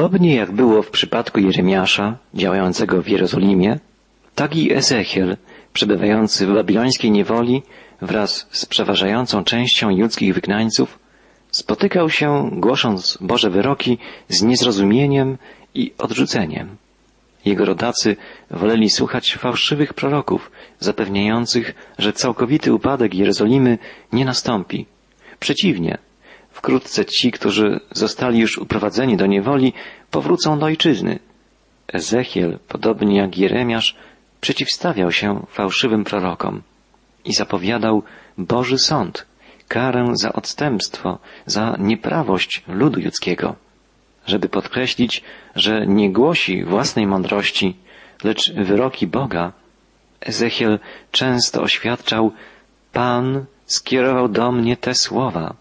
Podobnie jak było w przypadku Jeremiasza, działającego w Jerozolimie, tak i Ezechiel, przebywający w babilońskiej niewoli wraz z przeważającą częścią judzkich wygnańców, spotykał się, głosząc Boże wyroki, z niezrozumieniem i odrzuceniem. Jego rodacy woleli słuchać fałszywych proroków, zapewniających, że całkowity upadek Jerozolimy nie nastąpi. Przeciwnie, wkrótce ci, którzy zostali już uprowadzeni do niewoli, powrócą do ojczyzny. Ezechiel, podobnie jak Jeremiasz, przeciwstawiał się fałszywym prorokom i zapowiadał Boży sąd, karę za odstępstwo, za nieprawość ludu judzkiego żeby podkreślić, że nie głosi własnej mądrości, lecz wyroki Boga, Ezechiel często oświadczał, Pan skierował do mnie te słowa.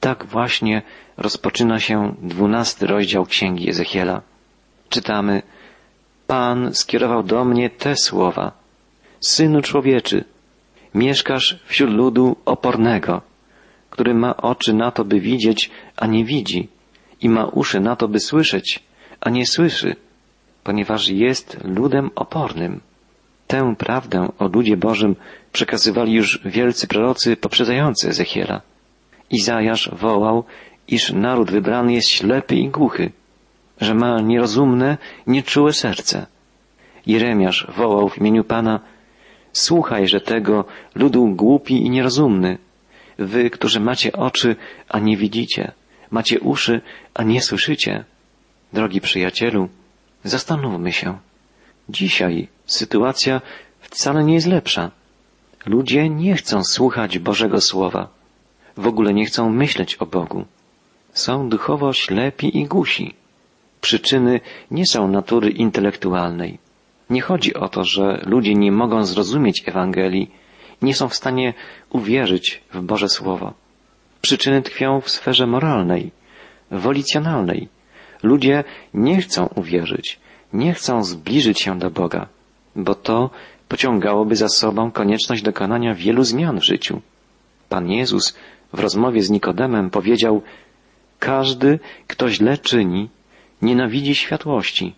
Tak właśnie rozpoczyna się dwunasty rozdział Księgi Ezechiela. Czytamy, Pan skierował do mnie te słowa. Synu człowieczy, mieszkasz wśród ludu opornego, który ma oczy na to, by widzieć, a nie widzi i ma uszy na to, by słyszeć, a nie słyszy, ponieważ jest ludem opornym. Tę prawdę o ludzie Bożym przekazywali już wielcy prorocy poprzedzający Ezechiela. Izajasz wołał, iż naród wybrany jest ślepy i głuchy, że ma nierozumne, nieczułe serce. Jeremiasz wołał w imieniu Pana, słuchaj, że tego ludu głupi i nierozumny, wy, którzy macie oczy, a nie widzicie, macie uszy, a nie słyszycie. Drogi przyjacielu, zastanówmy się. Dzisiaj sytuacja wcale nie jest lepsza. Ludzie nie chcą słuchać Bożego Słowa. W ogóle nie chcą myśleć o Bogu. Są duchowo ślepi i gusi. Przyczyny nie są natury intelektualnej. Nie chodzi o to, że ludzie nie mogą zrozumieć Ewangelii, nie są w stanie uwierzyć w Boże Słowo. Przyczyny tkwią w sferze moralnej, wolicjonalnej. Ludzie nie chcą uwierzyć, nie chcą zbliżyć się do Boga, bo to pociągałoby za sobą konieczność dokonania wielu zmian w życiu. Pan Jezus w rozmowie z Nikodemem powiedział, każdy, kto źle czyni, nienawidzi światłości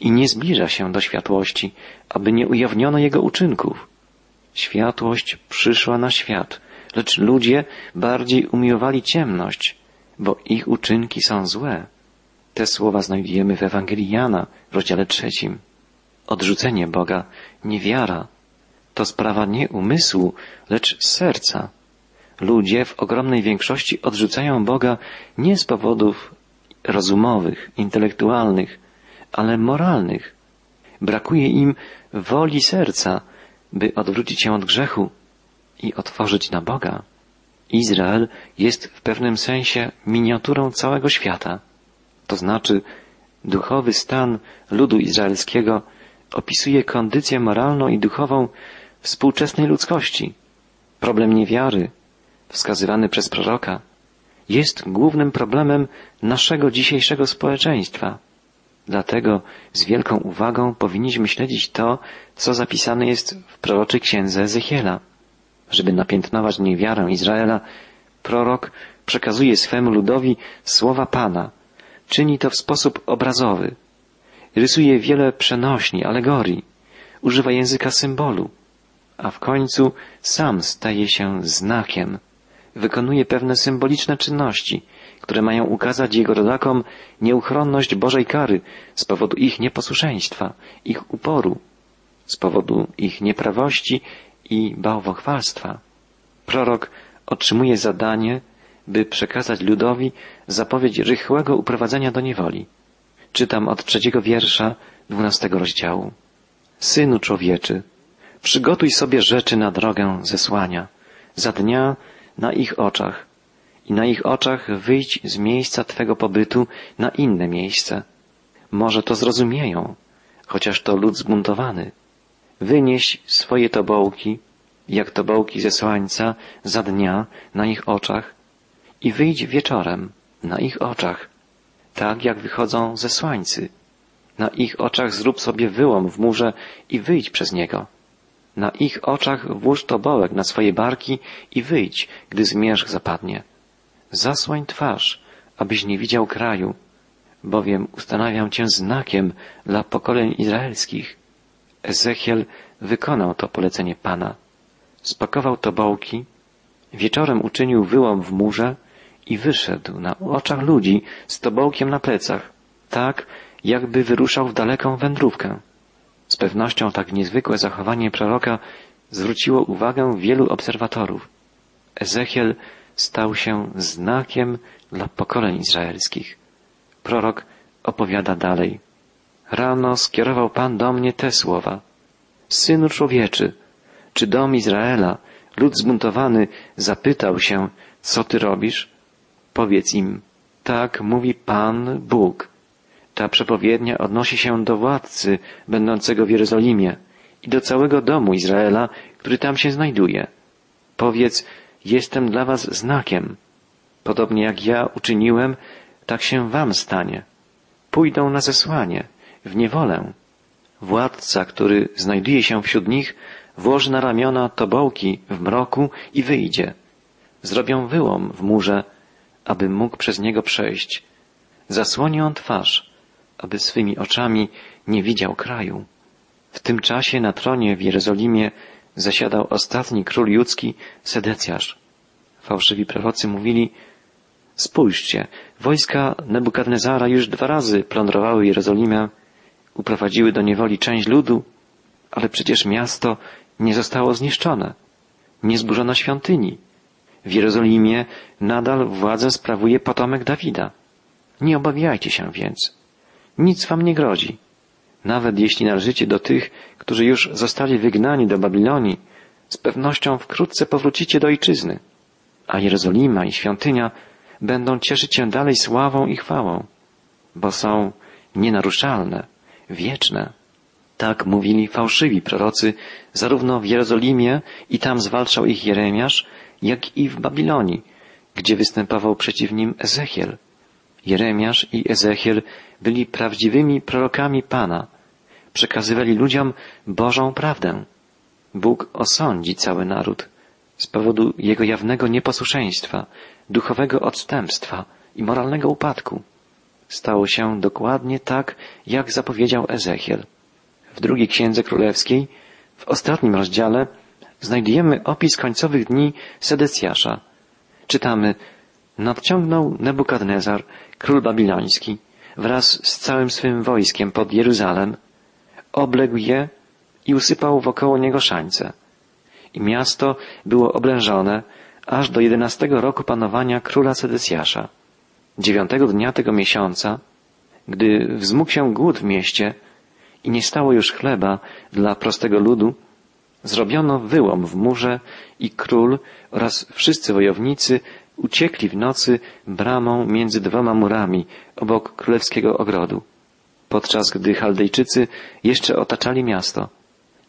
i nie zbliża się do światłości, aby nie ujawniono jego uczynków. Światłość przyszła na świat, lecz ludzie bardziej umiłowali ciemność, bo ich uczynki są złe. Te słowa znajdujemy w Ewangelii Jana w rozdziale trzecim. Odrzucenie Boga, niewiara, to sprawa nie umysłu, lecz serca. Ludzie w ogromnej większości odrzucają Boga nie z powodów rozumowych, intelektualnych, ale moralnych. Brakuje im woli serca, by odwrócić się od grzechu i otworzyć na Boga. Izrael jest w pewnym sensie miniaturą całego świata. To znaczy, duchowy stan ludu izraelskiego opisuje kondycję moralną i duchową współczesnej ludzkości. Problem niewiary, wskazywany przez proroka, jest głównym problemem naszego dzisiejszego społeczeństwa. Dlatego z wielką uwagą powinniśmy śledzić to, co zapisane jest w proroczej księdze Ezechiela. Żeby napiętnować niewiarę Izraela, prorok przekazuje swemu ludowi słowa Pana. Czyni to w sposób obrazowy. Rysuje wiele przenośni, alegorii. Używa języka symbolu. A w końcu sam staje się znakiem. Wykonuje pewne symboliczne czynności, które mają ukazać jego rodakom nieuchronność Bożej kary z powodu ich nieposłuszeństwa, ich uporu, z powodu ich nieprawości i bałwochwalstwa. Prorok otrzymuje zadanie, by przekazać ludowi zapowiedź rychłego uprowadzenia do niewoli. Czytam od trzeciego wiersza dwunastego rozdziału. Synu człowieczy, przygotuj sobie rzeczy na drogę zesłania, za dnia na ich oczach i na ich oczach wyjdź z miejsca Twego pobytu na inne miejsce. Może to zrozumieją, chociaż to lud zbuntowany. Wynieś swoje tobołki, jak tobołki ze słońca, za dnia, na ich oczach i wyjdź wieczorem, na ich oczach, tak jak wychodzą ze słońcy. Na ich oczach zrób sobie wyłom w murze i wyjdź przez niego. Na ich oczach włóż tobołek na swoje barki i wyjdź, gdy zmierzch zapadnie. Zasłań twarz, abyś nie widział kraju, bowiem ustanawiam Cię znakiem dla pokoleń izraelskich. Ezechiel wykonał to polecenie Pana. Spakował tobołki, wieczorem uczynił wyłom w murze i wyszedł na oczach ludzi z tobołkiem na plecach, tak jakby wyruszał w daleką wędrówkę. Z pewnością tak niezwykłe zachowanie proroka zwróciło uwagę wielu obserwatorów. Ezechiel stał się znakiem dla pokoleń izraelskich. Prorok opowiada dalej. Rano skierował Pan do mnie te słowa. Synu człowieczy, czy dom Izraela, lud zbuntowany, zapytał się, co ty robisz? Powiedz im, tak mówi Pan Bóg. Ta przepowiednia odnosi się do władcy będącego w Jerozolimie i do całego domu Izraela, który tam się znajduje. Powiedz, jestem dla was znakiem. Podobnie jak ja uczyniłem, tak się wam stanie. Pójdą na zesłanie, w niewolę. Władca, który znajduje się wśród nich, włoży na ramiona tobołki w mroku i wyjdzie. Zrobią wyłom w murze, aby mógł przez niego przejść. Zasłoni on twarz, aby swymi oczami nie widział kraju. W tym czasie na tronie w Jerozolimie zasiadał ostatni król judzki, Sedecjasz. Fałszywi prorocy mówili, spójrzcie, wojska Nebukadnezara już dwa razy plądrowały Jerozolimę, uprowadziły do niewoli część ludu, ale przecież miasto nie zostało zniszczone, nie zburzono świątyni. W Jerozolimie nadal władzę sprawuje potomek Dawida. Nie obawiajcie się więc. Nic wam nie grozi. Nawet jeśli należycie do tych, którzy już zostali wygnani do Babilonii, z pewnością wkrótce powrócicie do ojczyzny, a Jerozolima i świątynia będą cieszyć się dalej sławą i chwałą, bo są nienaruszalne, wieczne. Tak mówili fałszywi prorocy zarówno w Jerozolimie i tam zwalczał ich Jeremiasz, jak i w Babilonii, gdzie występował przeciw nim Ezechiel. Jeremiasz i Ezechiel byli prawdziwymi prorokami Pana, przekazywali ludziom Bożą prawdę. Bóg osądzi cały naród z powodu jego jawnego nieposłuszeństwa, duchowego odstępstwa i moralnego upadku. Stało się dokładnie tak, jak zapowiedział Ezechiel. W drugiej księdze królewskiej, w ostatnim rozdziale, znajdujemy opis końcowych dni Sedecjasza. Czytamy, nadciągnął Nebukadnezar, król babiloński, wraz z całym swym wojskiem pod Jeruzalem, obległ je i usypał wokoło niego szańce. I miasto było oblężone aż do jedenastego roku panowania króla Sedecjasza. Dziewiątego dnia tego miesiąca, gdy wzmógł się głód w mieście i nie stało już chleba dla prostego ludu, zrobiono wyłom w murze i król oraz wszyscy wojownicy uciekli w nocy bramą między dwoma murami obok królewskiego ogrodu podczas gdy Chaldejczycy jeszcze otaczali miasto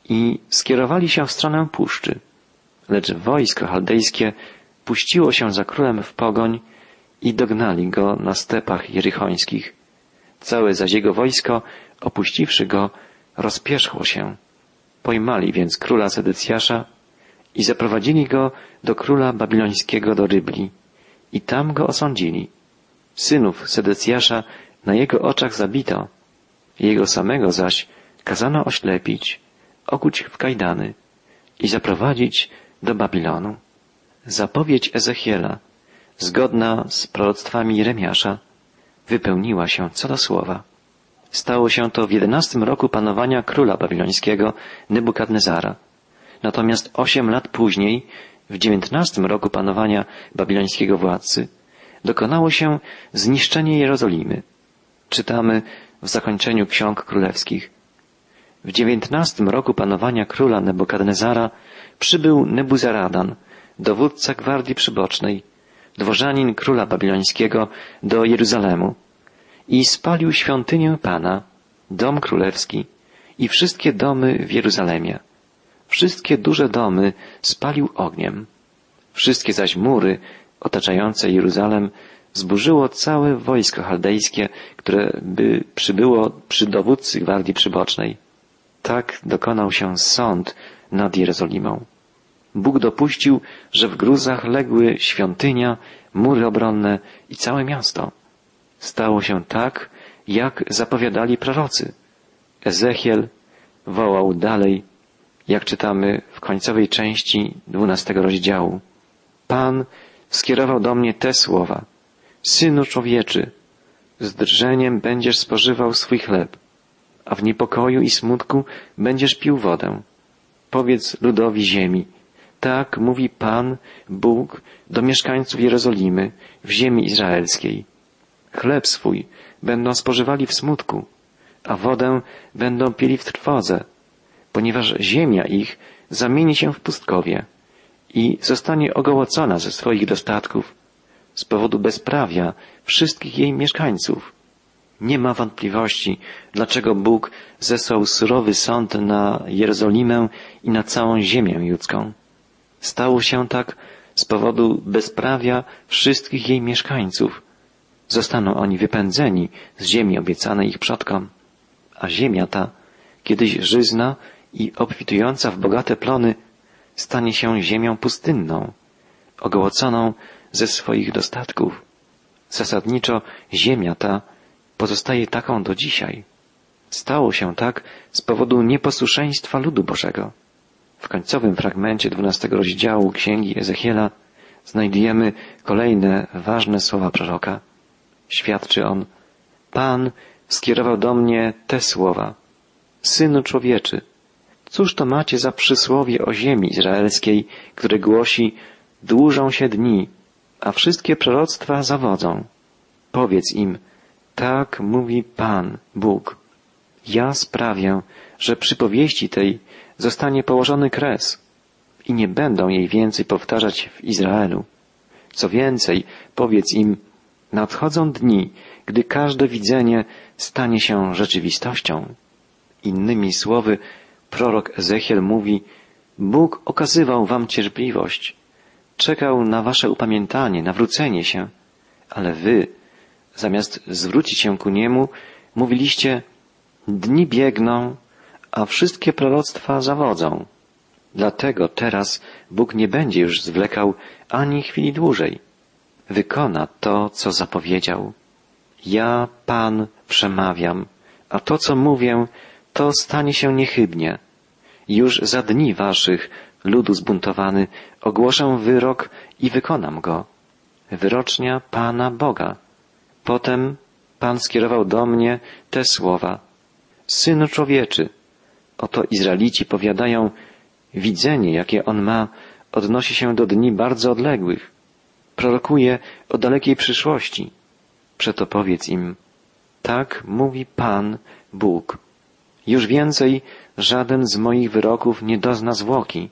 i skierowali się w stronę puszczy. Lecz wojsko chaldejskie puściło się za królem w pogoń i dognali go na stepach jerychońskich. Całe zaś jego wojsko, opuściwszy go, rozpierzchło się. Pojmali więc króla Sedecjasza i zaprowadzili go do króla babilońskiego do Rybli i tam go osądzili. Synów Sedecjasza na jego oczach zabito, jego samego zaś kazano oślepić, okuć w kajdany i zaprowadzić do Babilonu. Zapowiedź Ezechiela, zgodna z proroctwami Jeremiasza, wypełniła się co do słowa. Stało się to w jedenastym roku panowania króla babilońskiego Nebukadnezara. Natomiast osiem lat później, w dziewiętnastym roku panowania babilońskiego władcy, dokonało się zniszczenie Jerozolimy. Czytamy w zakończeniu ksiąg królewskich. W dziewiętnastym roku panowania króla Nebukadnezara przybył Nebuzaradan, dowódca gwardii przybocznej, dworzanin króla babilońskiego do Jeruzalemu i spalił świątynię Pana, dom królewski i wszystkie domy w Jeruzalemie. Wszystkie duże domy spalił ogniem. Wszystkie zaś mury otaczające Jeruzalem zburzyło całe wojsko chaldejskie, które by przybyło przy dowódcy gwardii przybocznej. Tak dokonał się sąd nad Jerozolimą. Bóg dopuścił, że w gruzach legły świątynia, mury obronne i całe miasto. Stało się tak, jak zapowiadali prorocy. Ezechiel wołał dalej, jak czytamy w końcowej części dwunastego rozdziału. Pan skierował do mnie te słowa. Synu człowieczy, z drżeniem będziesz spożywał swój chleb, a w niepokoju i smutku będziesz pił wodę. Powiedz ludowi ziemi, tak mówi Pan, Bóg, do mieszkańców Jerozolimy, w ziemi izraelskiej. Chleb swój będą spożywali w smutku, a wodę będą pili w trwodze, ponieważ ziemia ich zamieni się w pustkowie i zostanie ogołocona ze swoich dostatków z powodu bezprawia wszystkich jej mieszkańców. Nie ma wątpliwości, dlaczego Bóg zesłał surowy sąd na Jerozolimę i na całą ziemię judzką. Stało się tak z powodu bezprawia wszystkich jej mieszkańców. Zostaną oni wypędzeni z ziemi obiecanej ich przodkom. A ziemia ta, kiedyś żyzna i obfitująca w bogate plony, stanie się ziemią pustynną, ogołoconą ze swoich dostatków. Zasadniczo ziemia ta pozostaje taką do dzisiaj. Stało się tak z powodu nieposłuszeństwa ludu Bożego. W końcowym fragmencie dwunastego rozdziału Księgi Ezechiela znajdujemy kolejne ważne słowa proroka. Świadczy on, Pan skierował do mnie te słowa. Synu człowieczy, cóż to macie za przysłowie o ziemi izraelskiej, które głosi, dłużą się dni, a wszystkie proroctwa zawodzą. Powiedz im, tak mówi Pan, Bóg. Ja sprawię, że przy powieści tej zostanie położony kres i nie będą jej więcej powtarzać w Izraelu. Co więcej, powiedz im, nadchodzą dni, gdy każde widzenie stanie się rzeczywistością. Innymi słowy, prorok Ezechiel mówi, Bóg okazywał wam cierpliwość, czekał na wasze upamiętanie, nawrócenie się, ale wy, zamiast zwrócić się ku niemu, mówiliście, dni biegną, a wszystkie proroctwa zawodzą. Dlatego teraz Bóg nie będzie już zwlekał ani chwili dłużej. Wykona to, co zapowiedział. Ja, Pan, przemawiam, a to, co mówię, to stanie się niechybnie. Już za dni waszych, ludu zbuntowany, ogłoszę wyrok i wykonam go. Wyrocznia Pana Boga. Potem Pan skierował do mnie te słowa. Synu człowieczy, oto Izraelici powiadają, widzenie, jakie on ma, odnosi się do dni bardzo odległych. Prorokuje o dalekiej przyszłości. Przeto powiedz im, tak mówi Pan, Bóg. Już więcej żaden z moich wyroków nie dozna zwłoki.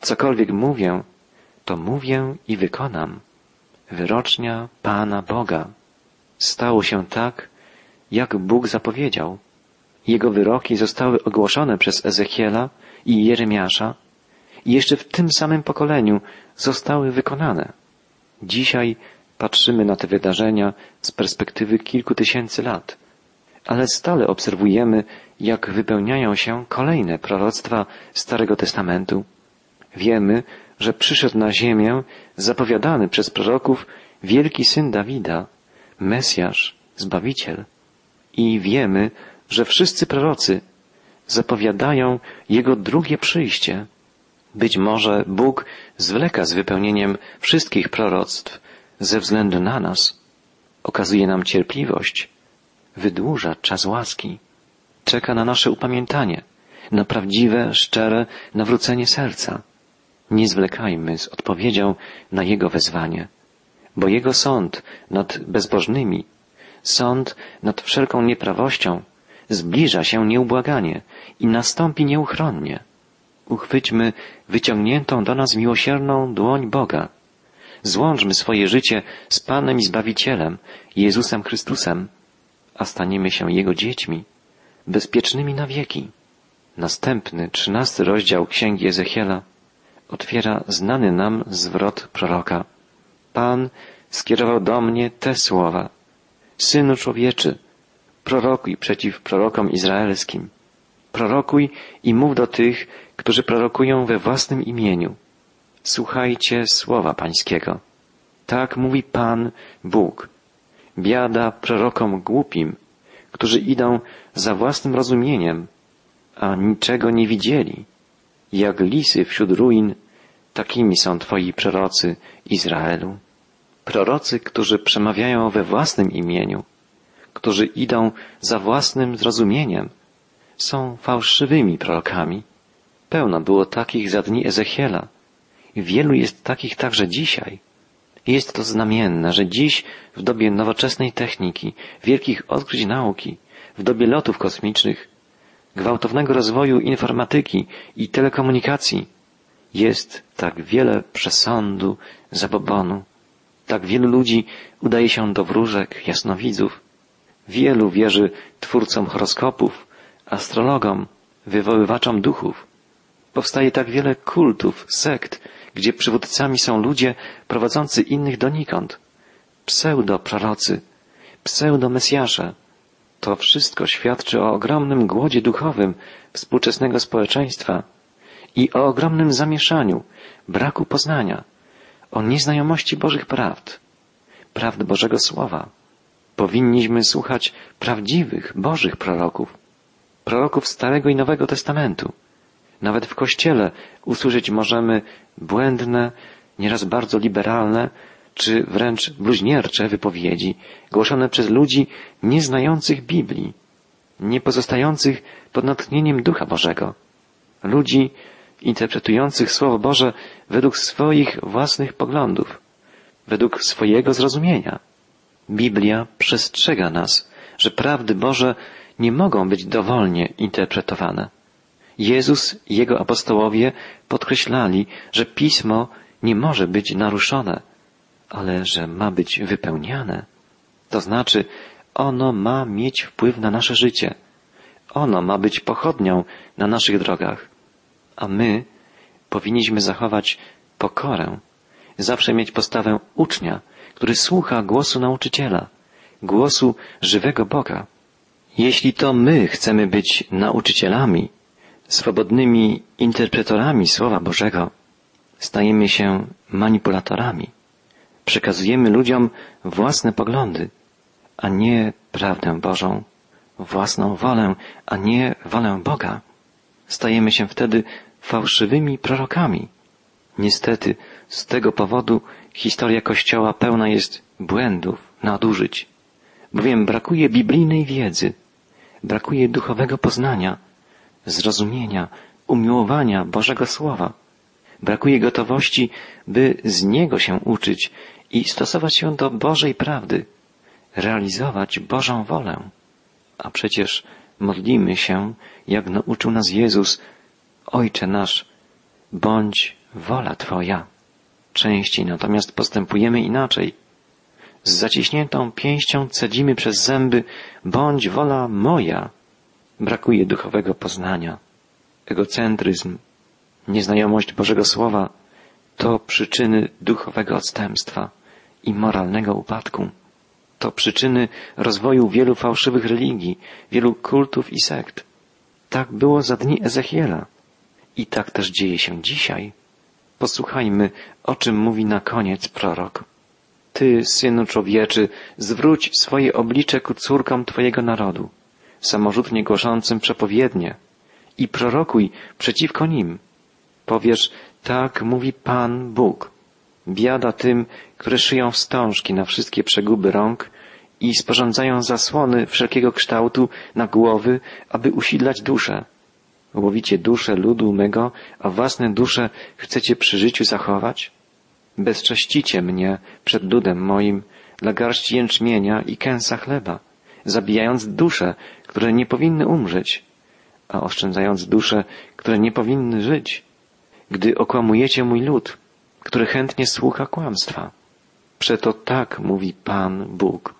Cokolwiek mówię, to mówię i wykonam. Wyrocznia Pana Boga. Stało się tak, jak Bóg zapowiedział. Jego wyroki zostały ogłoszone przez Ezechiela i Jeremiasza i jeszcze w tym samym pokoleniu zostały wykonane. Dzisiaj patrzymy na te wydarzenia z perspektywy kilku tysięcy lat, ale stale obserwujemy, jak wypełniają się kolejne proroctwa Starego Testamentu. Wiemy, że przyszedł na ziemię zapowiadany przez proroków wielki syn Dawida, Mesjasz, Zbawiciel. I wiemy, że wszyscy prorocy zapowiadają Jego drugie przyjście. Być może Bóg zwleka z wypełnieniem wszystkich proroctw ze względu na nas. Okazuje nam cierpliwość, wydłuża czas łaski, czeka na nasze upamiętanie, na prawdziwe, szczere nawrócenie serca. Nie zwlekajmy z odpowiedzią na Jego wezwanie, bo Jego sąd nad bezbożnymi, sąd nad wszelką nieprawością zbliża się nieubłaganie i nastąpi nieuchronnie. Uchwyćmy wyciągniętą do nas miłosierną dłoń Boga. Złączmy swoje życie z Panem i Zbawicielem, Jezusem Chrystusem, a staniemy się Jego dziećmi, bezpiecznymi na wieki. Następny, trzynasty rozdział Księgi Ezechiela otwiera znany nam zwrot proroka. Pan skierował do mnie te słowa. Synu człowieczy, prorokuj przeciw prorokom izraelskim. Prorokuj i mów do tych, którzy prorokują we własnym imieniu. Słuchajcie słowa Pańskiego. Tak mówi Pan Bóg. Biada prorokom głupim, którzy idą za własnym rozumieniem, a niczego nie widzieli. Jak lisy wśród ruin, takimi są Twoi prorocy Izraelu. Prorocy, którzy przemawiają we własnym imieniu, którzy idą za własnym zrozumieniem, są fałszywymi prorokami. Pełno było takich za dni Ezechiela. Wielu jest takich także dzisiaj. Jest to znamienne, że dziś w dobie nowoczesnej techniki, wielkich odkryć nauki, w dobie lotów kosmicznych, gwałtownego rozwoju informatyki i telekomunikacji jest tak wiele przesądu, zabobonu. Tak wielu ludzi udaje się do wróżek, jasnowidzów. Wielu wierzy twórcom horoskopów, astrologom, wywoływaczom duchów. Powstaje tak wiele kultów, sekt, gdzie przywódcami są ludzie prowadzący innych donikąd. Pseudo-prorocy, pseudo-mesjasze. To wszystko świadczy o ogromnym głodzie duchowym współczesnego społeczeństwa i o ogromnym zamieszaniu, braku poznania, o nieznajomości Bożych prawd, prawd Bożego Słowa. Powinniśmy słuchać prawdziwych, Bożych proroków, proroków Starego i Nowego Testamentu. Nawet w Kościele usłyszeć możemy błędne, nieraz bardzo liberalne, czy wręcz bluźniercze wypowiedzi głoszone przez ludzi nieznających Biblii, nie pozostających pod natchnieniem Ducha Bożego. Ludzi interpretujących Słowo Boże według swoich własnych poglądów, według swojego zrozumienia. Biblia przestrzega nas, że prawdy Boże nie mogą być dowolnie interpretowane. Jezus i Jego apostołowie podkreślali, że Pismo nie może być naruszone, ale że ma być wypełniane. To znaczy, ono ma mieć wpływ na nasze życie. Ono ma być pochodnią na naszych drogach. A my powinniśmy zachować pokorę, zawsze mieć postawę ucznia, który słucha głosu nauczyciela, głosu żywego Boga. Jeśli to my chcemy być nauczycielami, swobodnymi interpretorami Słowa Bożego, stajemy się manipulatorami. Przekazujemy ludziom własne poglądy, a nie prawdę Bożą, własną wolę, a nie wolę Boga. Stajemy się wtedy fałszywymi prorokami. Niestety, z tego powodu historia Kościoła pełna jest błędów, nadużyć, bowiem brakuje biblijnej wiedzy, brakuje duchowego poznania, zrozumienia, umiłowania Bożego Słowa. Brakuje gotowości, by z Niego się uczyć i stosować się do Bożej prawdy, realizować Bożą wolę. A przecież modlimy się, jak nauczył nas Jezus, Ojcze nasz, bądź wola Twoja. Częściej natomiast postępujemy inaczej. Z zaciśniętą pięścią cedzimy przez zęby, bądź wola moja. Brakuje duchowego poznania. Egocentryzm, nieznajomość Bożego Słowa to przyczyny duchowego odstępstwa i moralnego upadku. To przyczyny rozwoju wielu fałszywych religii, wielu kultów i sekt. Tak było za dni Ezechiela. I tak też dzieje się dzisiaj. Posłuchajmy, o czym mówi na koniec prorok. Ty, synu człowieczy, zwróć swoje oblicze ku córkom Twojego narodu, samorzutnie głoszącym przepowiednie i prorokuj przeciwko nim. Powiesz, tak mówi Pan Bóg. Biada tym, które szyją wstążki na wszystkie przeguby rąk i sporządzają zasłony wszelkiego kształtu na głowy, aby usidlać duszę. Łowicie duszę ludu mego, a własne dusze chcecie przy życiu zachować? Bezcześcicie mnie przed ludem moim dla garści jęczmienia i kęsa chleba, zabijając dusze, które nie powinny umrzeć, a oszczędzając dusze, które nie powinny żyć, gdy okłamujecie mój lud, który chętnie słucha kłamstwa. Przeto tak mówi Pan Bóg.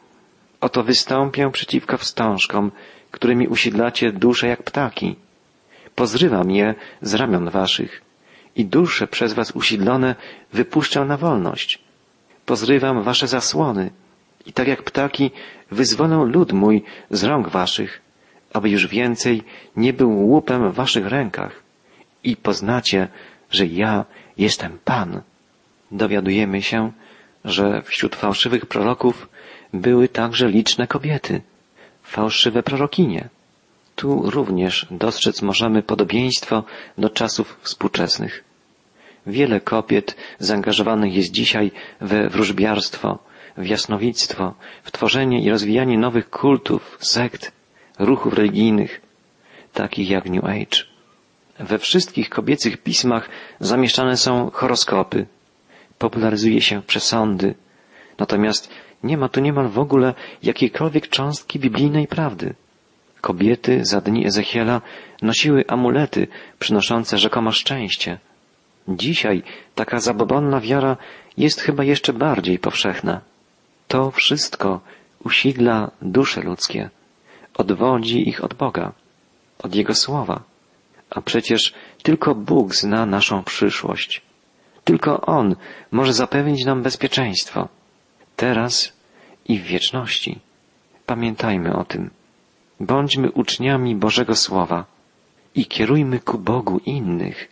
Oto wystąpię przeciwko wstążkom, którymi usiedlacie dusze jak ptaki. Pozrywam je z ramion waszych i dusze przez was usiedlone wypuszczę na wolność. Pozrywam wasze zasłony i tak jak ptaki wyzwolę lud mój z rąk waszych, aby już więcej nie był łupem w waszych rękach i poznacie, że ja jestem Pan. Dowiadujemy się, że wśród fałszywych proroków były także liczne kobiety. fałszywe prorokinie. Tu również dostrzec możemy podobieństwo do czasów współczesnych. Wiele kobiet zaangażowanych jest dzisiaj we wróżbiarstwo, w jasnowictwo, w tworzenie i rozwijanie nowych kultów, sekt, ruchów religijnych, takich jak New Age. We wszystkich kobiecych pismach zamieszczane są horoskopy, popularyzuje się przesądy, natomiast nie ma tu niemal w ogóle jakiejkolwiek cząstki biblijnej prawdy. Kobiety za dni Ezechiela nosiły amulety przynoszące rzekomo szczęście. Dzisiaj taka zabobonna wiara jest chyba jeszcze bardziej powszechna. To wszystko usidla dusze ludzkie, odwodzi ich od Boga, od Jego słowa. A przecież tylko Bóg zna naszą przyszłość. Tylko On może zapewnić nam bezpieczeństwo. Teraz i w wieczności. Pamiętajmy o tym. Bądźmy uczniami Bożego Słowa i kierujmy ku Bogu innych.